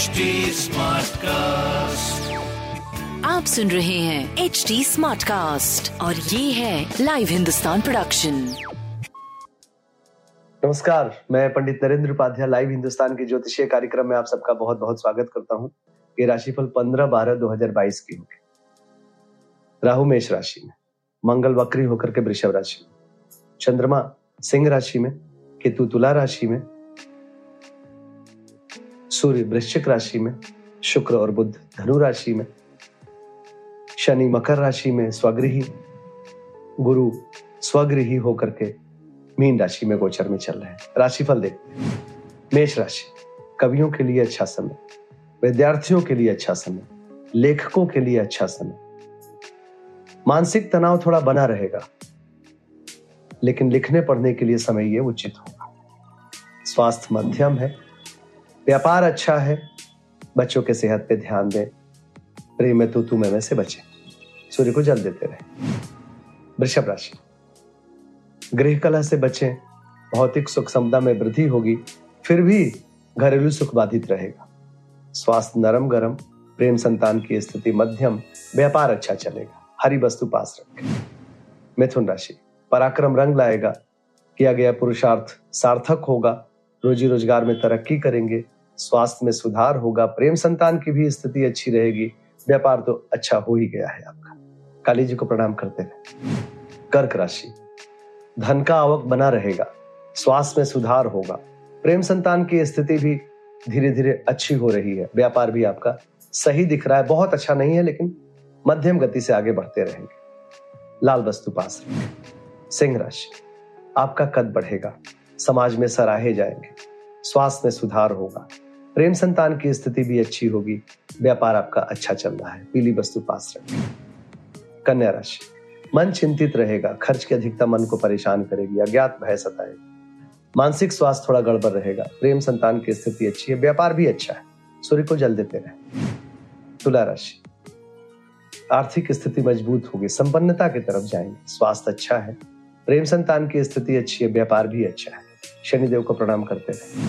HD Smartcast. आप सुन रहे हैं एच डी स्मार्ट कास्ट और ये है लाइव हिंदुस्तान प्रोडक्शन नमस्कार मैं पंडित नरेंद्र उपाध्याय लाइव हिंदुस्तान के ज्योतिषीय कार्यक्रम में आप सबका बहुत बहुत स्वागत करता हूँ। ये राशिफल 15 बारह 2022 की होगी। राहु मेष राशि में मंगल वक्री होकर के वृषभ राशि में चंद्रमा सिंह राशि में केतु तुला राशि में सूर्य वृश्चिक राशि में, शुक्र और बुद्ध धनु राशि में, शनि मकर राशि में स्वगृही, गुरु स्वगृही होकर के मीन राशि में गोचर में चल रहे हैं। राशिफल देखते हैं मेष राशि, कवियों के लिए अच्छा समय, विद्यार्थियों के लिए अच्छा समय, लेखकों के लिए अच्छा समय। मानसिक तनाव थोड़ा बना रहेगा, लेकिन लिखने पढ़ने के लिए समय ये उचित होगा। स्वास्थ्य मध्यम है व्यापार अच्छा है, बच्चों के सेहत पे ध्यान दें। प्रेम में तो तू में से बचे। सूर्य को जल देते रहे। वृषभ राशि। गृह कला से बचें, भौतिक सुख समता में वृद्धि होगी, फिर भी घरेलू सुख बाधित रहेगा। स्वास्थ्य नरम गरम, प्रेम संतान की स्थिति मध्यम, व्यापार अच्छा चलेगा। हरी वस्तु पास रखें। मिथुन राशि। पराक्रम रंग लाएगा। किया गया पुरुषार्थ सार्थक होगा। रोजी रोज़गार में तरक्की करेंगे, स्वास्थ्य में सुधार होगा, प्रेम संतान की भी स्थिति अच्छी रहेगी, व्यापार तो अच्छा हो ही गया है आपका। काली जी को प्रणाम करते हैं। कर्क राशि, धन का आवक बना रहेगा, स्वास्थ्य में सुधार होगा, प्रेम संतान की स्थिति भी धीरे धीरे अच्छी हो रही है, व्यापार भी आपका सही दिख रहा है, बहुत अच्छा नहीं है, लेकिन मध्यम गति से आगे बढ़ते रहेंगे। लाल वस्तु पास सिंह राशि, आपका कद बढ़ेगा समाज में सराहे जाएँगे। स्वास्थ्य में सुधार होगा। प्रेम संतान की स्थिति भी अच्छी होगी। व्यापार आपका अच्छा चल रहा है। पीली वस्तु पास रखें कन्या राशि। मन चिंतित रहेगा। खर्च की अधिकता मन को परेशान करेगी। अज्ञात भय सताएगी। मानसिक स्वास्थ्य थोड़ा गड़बड़ रहेगा। प्रेम संतान की स्थिति अच्छी है। व्यापार भी अच्छा है। सूर्य को जल देते रहे। तुला राशि। आर्थिक स्थिति मज़बूत होगी। संपन्नता की तरफ़ जाएँगे। स्वास्थ्य अच्छा है। प्रेम संतान की स्थिति अच्छी है। व्यापार भी अच्छा है। शनिदेव को प्रणाम करते रहे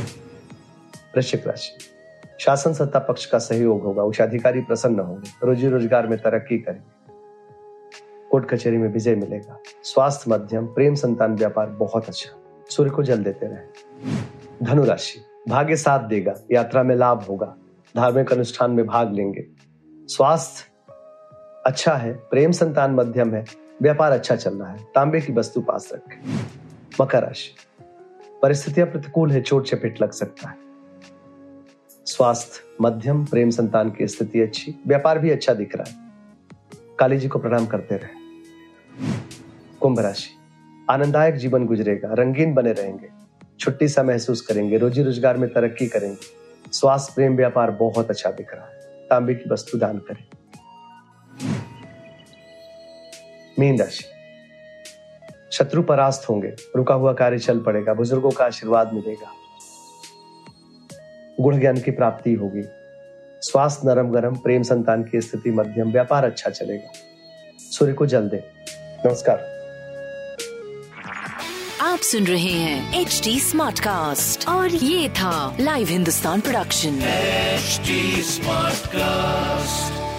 वृश्चिक राशि। शासन सत्ता पक्ष का सहयोग होगा, उच्चाधिकारी प्रसन्न होंगे, रोजी रोज़गार में तरक्की करेंगे। कोर्ट कचहरी में विजय मिलेगा। स्वास्थ्य मध्यम, प्रेम संतान व्यापार बहुत अच्छा। सूर्य को जल देते रहे। धनुराशि भाग्य साथ देगा, यात्रा में लाभ होगा, धार्मिक अनुष्ठान में भाग लेंगे। स्वास्थ्य अच्छा है, प्रेम संतान मध्यम है, व्यापार अच्छा चल रहा है, तांबे की वस्तु पास रखें। मकर राशि। परिस्थितियाँ प्रतिकूल है, चोट चपेट लग सकता है। स्वास्थ्य, मध्यम, प्रेम संतान की स्थिति अच्छी, व्यापार भी अच्छा दिख रहा है। काली जी को प्रणाम करते रहे। कुंभ राशि, आनंददायक जीवन गुजरेगा, रंगीन बने रहेंगे, छुट्टी सा महसूस करेंगे, रोजी रोज़गार में तरक्की करेंगे, स्वास्थ्य, प्रेम, व्यापार बहुत अच्छा दिख रहा है। तांबे की वस्तु दान करें। मीन राशि शत्रु परास्त होंगे। रुका हुआ कार्य चल पड़ेगा बुज़ुर्गों का आशीर्वाद मिलेगा। गुण ज्ञान की प्राप्ति होगी। स्वास्थ्य नरम गरम प्रेम संतान की स्थिति मध्यम व्यापार अच्छा चलेगा। सूर्य को जल दे। नमस्कार। आप सुन रहे हैं एच डी स्मार्ट कास्ट और ये था live Hindustan production HD Smartcast.